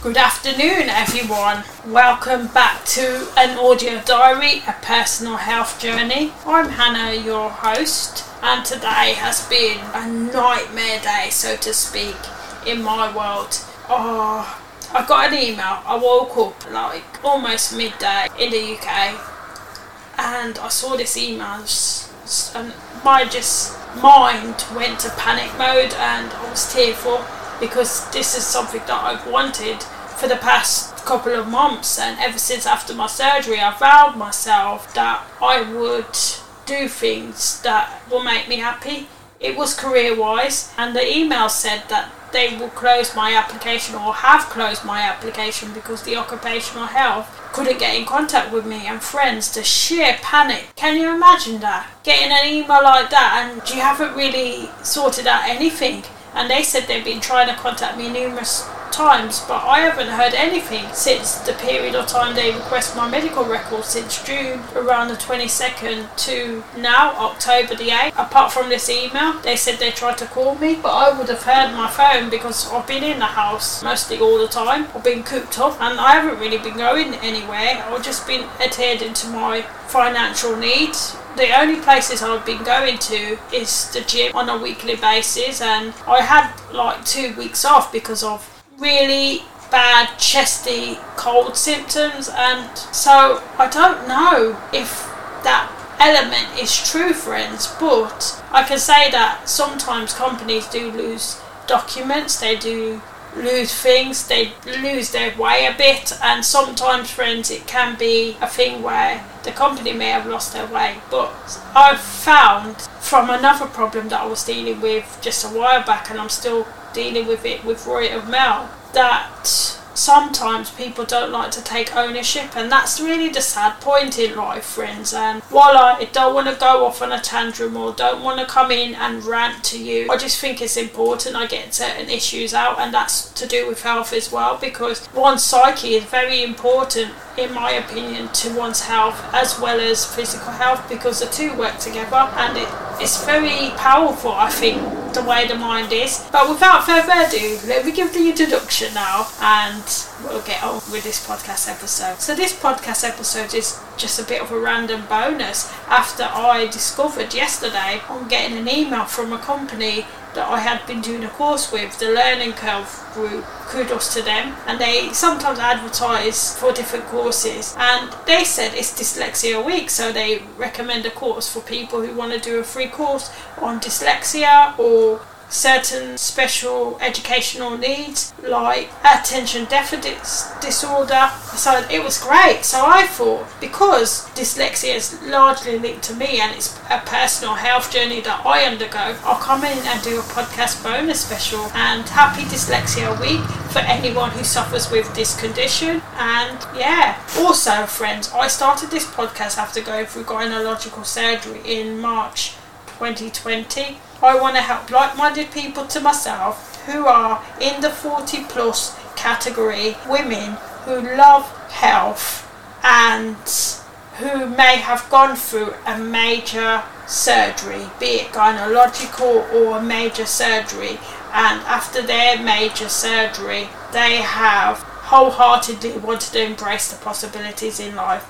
Good afternoon, everyone. Welcome back to an audio diary, a personal health journey. I'm Hannah, your host, and today has been a nightmare day, so to speak, in my world. Oh, I got an email. I woke up like almost midday in the UK, and I saw this email, and my just mind went to panic mode, and I was tearful because this is something that I've wanted for the past couple of months and ever since after my surgery I vowed myself that I would do things that will make me happy. It was career wise and the email said that they will close my application or have closed my application because the occupational health couldn't get in contact with me and friends to sheer panic. Can you imagine that? Getting an email like that and you haven't really sorted out anything and they said they've been trying to contact me numerous times, but I haven't heard anything since the period of time they request my medical records since June around the 22nd to now, October the 8th. Apart from this email, they said they tried to call me, but I would have heard my phone because I've been in the house mostly all the time. I've been cooped up and I haven't really been going anywhere. I've just been adhering to my financial needs the only places I've been going to is the gym on a weekly basis, and I had like two weeks off because of really bad chesty cold symptoms, and so I don't know if that element is true, friends, but I can say that sometimes companies do lose documents, they do lose things, they lose their way a bit, and sometimes, friends, it can be a thing where the company may have lost their way. But I've found from another problem that I was dealing with just a while back, and I'm still dealing with it with Royal Mail, that sometimes people don't like to take ownership, and that's really the sad point in life, friends. And while I don't want to go off on a tantrum or don't want to come in and rant to you, I just think it's important I get certain issues out, and that's to do with health as well because one's psyche is very important in my opinion, to one's health as well as physical health because the two work together and it, it's very powerful, I think, way the mind is. But without further ado, let me give the introduction now and we'll get on with this podcast episode. So, this podcast episode is just a bit of a random bonus after I discovered yesterday I'm getting an email from a company that I had been doing a course with, the Learning Curve group. Kudos to them. And they sometimes advertise for different courses. And they said it's Dyslexia Week, so they recommend a course for people who want to do a free course on dyslexia or certain special educational needs like attention deficit disorder. So it was great. So I thought because dyslexia is largely linked to me and it's a personal health journey that I undergo, I'll come in and do a podcast bonus special and happy dyslexia week for anyone who suffers with this condition. And yeah, also friends, I started this podcast after going through gynecological surgery in March 2020 I want to help like minded people to myself who are in the 40 plus category, women who love health and who may have gone through a major surgery, be it gynecological or a major surgery, and after their major surgery, they have wholeheartedly wanted to embrace the possibilities in life.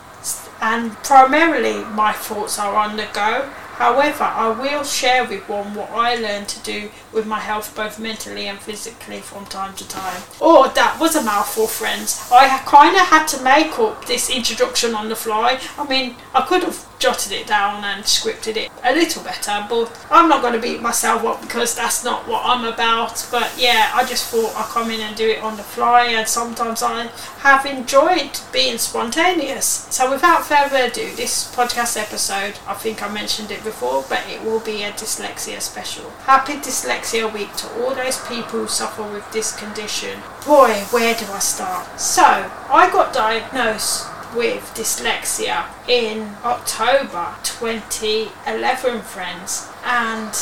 And primarily, my thoughts are on the go However, I will share with one what I learned to do with my health both mentally and physically from time to time. Oh, that was a mouthful, friends. I kind of had to make up this introduction on the fly. I mean, I could have jotted it down and scripted it a little better, but I'm not going to beat myself up because that's not what I'm about. But yeah, I just thought I'd come in and do it on the fly, and sometimes I have enjoyed being spontaneous. So without further ado, this podcast episode, I think I mentioned it before, but it will be a dyslexia special. Happy Dyslexia Week to all those people who suffer with this condition. Boy, where do I start? So, I got diagnosed with dyslexia in October 2011, friends, and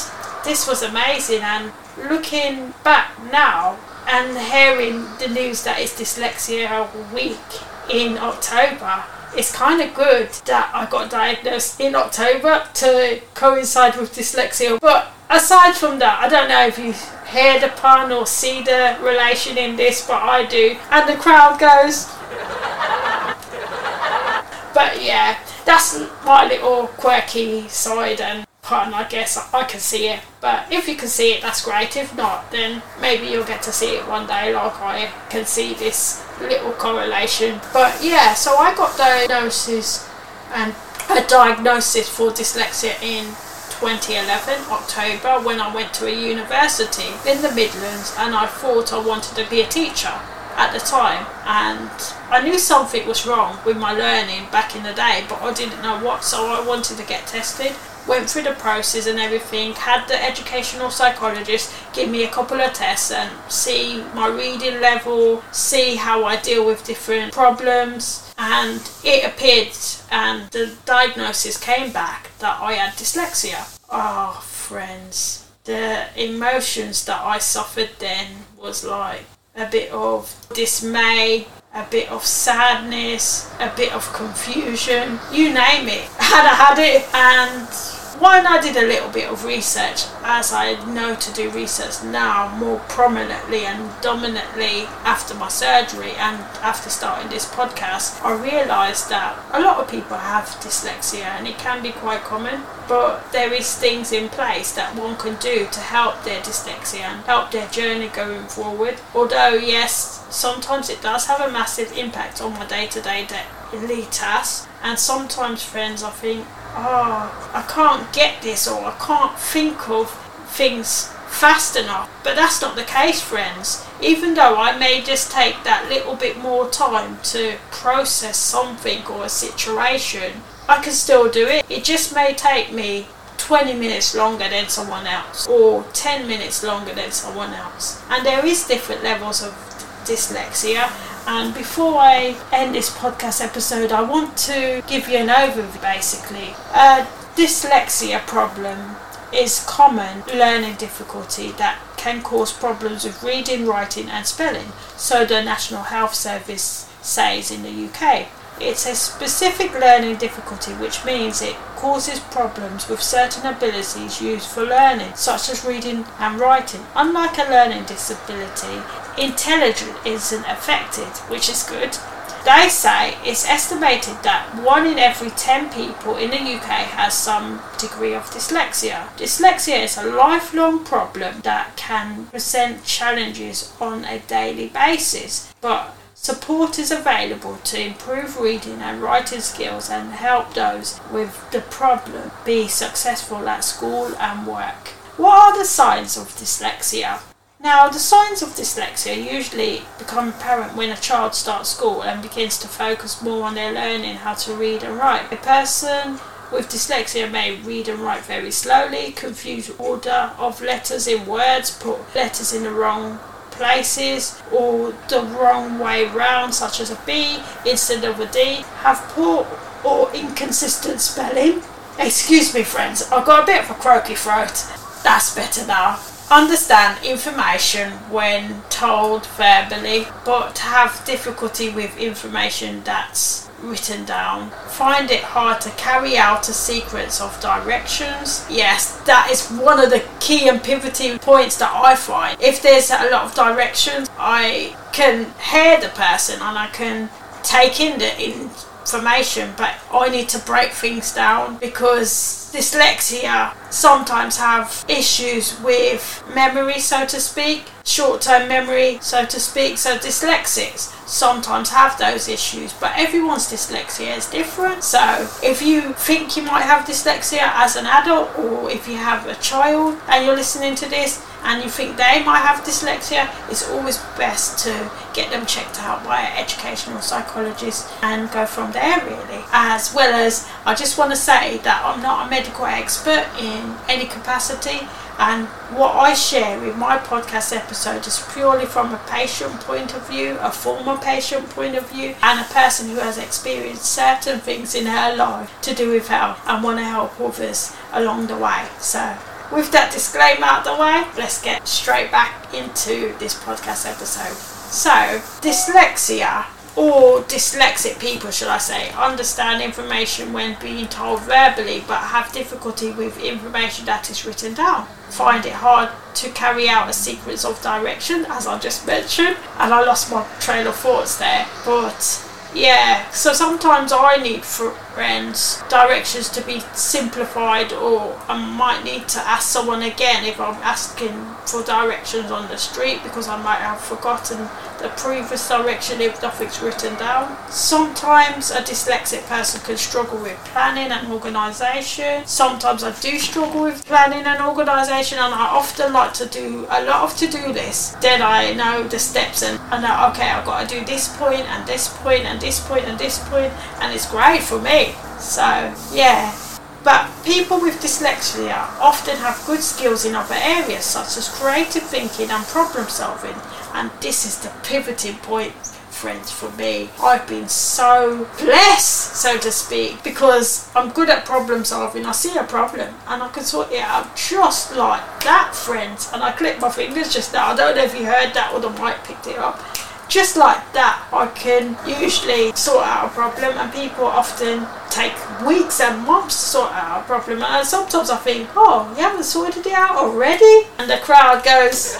this was amazing. And looking back now and hearing the news that it's Dyslexia Week in October, it's kind of good that I got diagnosed in October to coincide with dyslexia. But aside from that, I don't know if you hear the pun or see the relation in this, but I do. And the crowd goes. But yeah, that's my little quirky side and pun, I guess. I can see it. But if you can see it, that's great. If not, then maybe you'll get to see it one day, like I can see this little correlation. But yeah, so I got diagnosis and a diagnosis for dyslexia in 2011 October when I went to a university in the Midlands and I thought I wanted to be a teacher at the time and I knew something was wrong with my learning back in the day but I didn't know what so I wanted to get tested went through the process and everything had the educational psychologist give me a couple of tests and see my reading level see how I deal with different problems and it appeared and the diagnosis came back that I had dyslexia. Oh, friends, the emotions that I suffered then was like a bit of dismay, a bit of sadness, a bit of confusion, you name it. Had I had it and when I did a little bit of research, as I know to do research now more prominently and dominantly after my surgery and after starting this podcast, I realised that a lot of people have dyslexia and it can be quite common. But there is things in place that one can do to help their dyslexia and help their journey going forward. Although yes, sometimes it does have a massive impact on my day-to-day daily tasks, and sometimes, friends, I think oh, I can't get this or I can't think of things fast enough. But that's not the case, friends. Even though I may just take that little bit more time to process something or a situation, I can still do it. It just may take me 20 minutes longer than someone else or 10 minutes longer than someone else. And there is different levels of dyslexia and before I end this podcast episode, I want to give you an overview basically. A dyslexia problem is common learning difficulty that can cause problems with reading, writing, and spelling, so the National Health Service says in the UK. It's a specific learning difficulty which means it causes problems with certain abilities used for learning, such as reading and writing. Unlike a learning disability, intelligence isn't affected, which is good. They say it's estimated that one in every 10 people in the UK has some degree of dyslexia. Dyslexia is a lifelong problem that can present challenges on a daily basis, but Support is available to improve reading and writing skills and help those with the problem be successful at school and work. What are the signs of dyslexia? Now, the signs of dyslexia usually become apparent when a child starts school and begins to focus more on their learning how to read and write. A person with dyslexia may read and write very slowly, confuse order of letters in words, put letters in the wrong places or the wrong way round, such as a B instead of a D, have poor or inconsistent spelling. Excuse me, friends, I've got a bit of a croaky throat. That's better now. Understand information when told verbally, but have difficulty with information that's written down. Find it hard to carry out a sequence of directions. Yes, that is one of the key and pivoting points that I find. If there's a lot of directions, I can hear the person and I can take in the information, but I need to break things down because dyslexia sometimes have issues with memory, so to speak, short-term memory, so to speak. So dyslexics sometimes have those issues, but everyone's dyslexia is different. So if you think you might have dyslexia as an adult, or if you have a child and you're listening to this and you think they might have dyslexia, it's always best to get them checked out by an educational psychologist and go from there really. As well as, I just want to say that I'm not a medical expert in any capacity and what I share in my podcast episode is purely from a patient point of view, a former patient point of view, and a person who has experienced certain things in her life to do with health and want to help others along the way. So, with that disclaimer out the way, let's get straight back into this podcast episode. So, dyslexia or dyslexic people, should I say, understand information when being told verbally but have difficulty with information that is written down. Find it hard to carry out a sequence of direction, as I just mentioned, and I lost my trail of thoughts there. But yeah, so sometimes I need friends directions to be simplified, or I might need to ask someone again if I'm asking for directions on the street because I might have forgotten the previous direction if nothing's written down. Sometimes a dyslexic person can struggle with planning and organisation. Sometimes I do struggle with planning and organisation, and I often like to do a lot of to do lists. Then I know the steps and I know, okay, I've got to do this point and this point and this point and this point, and it's great for me. So, yeah. But people with dyslexia often have good skills in other areas such as creative thinking and problem solving, and this is the pivoting point friends for me. I've been so blessed, so to speak, because I'm good at problem solving. I see a problem and I can sort it out just like that, friends. And I clicked my fingers just now. I don't know if you heard that or the mic picked it up just like that, I can usually sort out a problem, and people often take weeks and months to sort out a problem. And sometimes I think, oh, you haven't sorted it out already? And the crowd goes.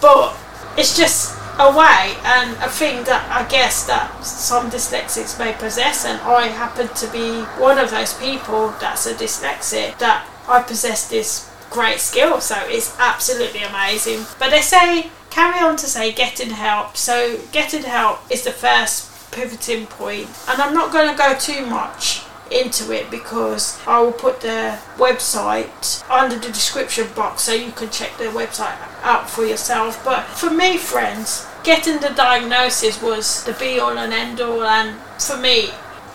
but it's just a way and a thing that I guess that some dyslexics may possess, and I happen to be one of those people that's a dyslexic that I possess this great skill, so it's absolutely amazing. But they say, carry on to say getting help. So, getting help is the first pivoting point, and I'm not going to go too much into it because I will put the website under the description box so you can check the website out for yourself. But for me, friends, getting the diagnosis was the be all and end all, and for me,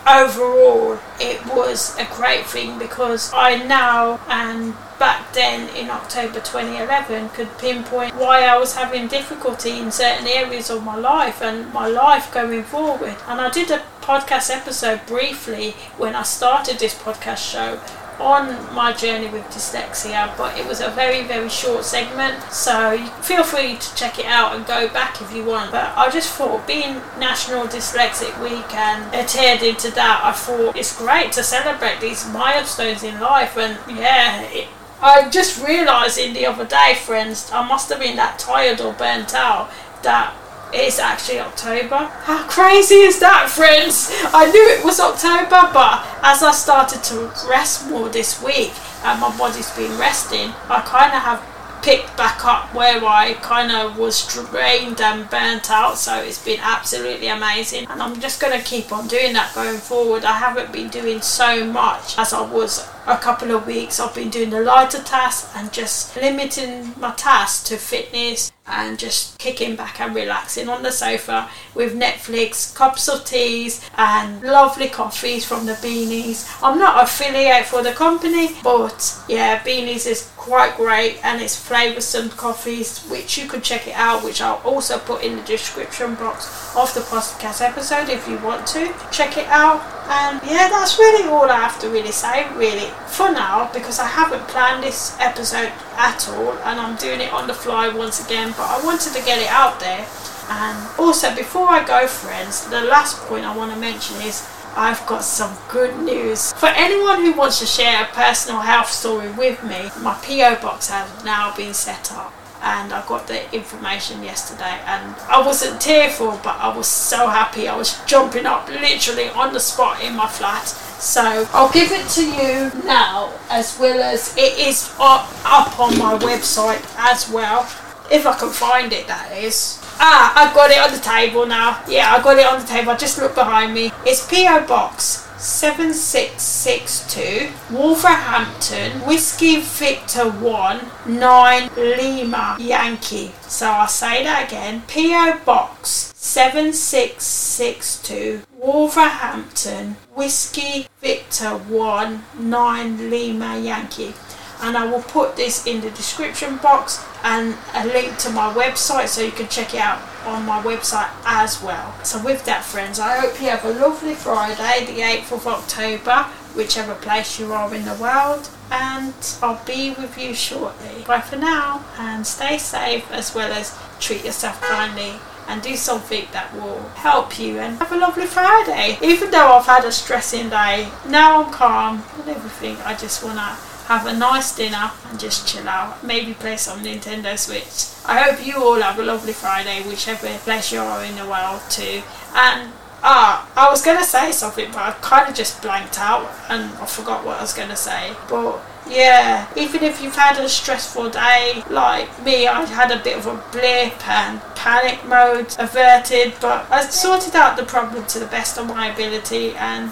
overall, it was a great thing because I now and back then in October 2011 could pinpoint why I was having difficulty in certain areas of my life and my life going forward. And I did a podcast episode briefly when I started this podcast show on my journey with dyslexia, but it was a very, very short segment. So feel free to check it out and go back if you want. But I just thought, being National Dyslexic Week and adhered into that, I thought it's great to celebrate these milestones in life. And yeah, it, I just realised in the other day, friends, I must have been that tired or burnt out that it's actually October. How crazy is that, friends? I knew it was October, but as I started to rest more this week and my body's been resting, I kind of have picked back up where I kind of was drained and burnt out. So it's been absolutely amazing, and I'm just going to keep on doing that going forward. I haven't been doing so much as I was a couple of weeks. I've been doing the lighter tasks and just limiting my tasks to fitness and just kicking back and relaxing on the sofa with Netflix, cups of teas, and lovely coffees from the Beanies. I'm not affiliate for the company, but yeah, Beanies is quite great and it's flavoursome coffees, which you can check it out, which I'll also put in the description box of the podcast episode if you want to check it out. And yeah, that's really all I have to really say, really, for now, because I haven't planned this episode at all and I'm doing it on the fly once again, but I wanted to get it out there. And also, before I go, friends, the last point I want to mention is I've got some good news. For anyone who wants to share a personal health story with me, my PO box has now been set up and I got the information yesterday. And I wasn't tearful but I was so happy. I was jumping up literally on the spot in my flat. So I'll give it to you now as well as it is up, up on my website as well. If I can find it that is. Ah I've got it on the table now. Yeah I got it on the table. I just look behind me. It's PO Box 7662 Wolverhampton Whiskey Victor 1 9 Lima Yankee. So I'll say that again. PO Box 7662 Wolverhampton Whiskey Victor 1 9 Lima Yankee and I will put this in the description box and a link to my website so you can check it out on my website as well. So with that friends, I hope you have a lovely Friday, the 8th of October, whichever place you are in the world, and I'll be with you shortly. Bye for now and stay safe as well as treat yourself kindly and do something that will help you and have a lovely Friday. Even though I've had a stressing day, now I'm calm and everything. I just want to have a nice dinner and just chill out. Maybe play some Nintendo Switch. I hope you all have a lovely Friday, whichever place you are in the world too. And ah, I was gonna say something, but I kind of just blanked out and I forgot what I was gonna say. But yeah, even if you've had a stressful day, like me, I had a bit of a blip and panic mode averted, but I sorted out the problem to the best of my ability and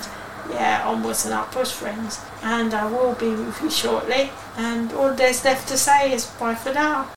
yeah, onwards and upwards, friends. And I will be with you shortly. And all there's left to say is bye for now.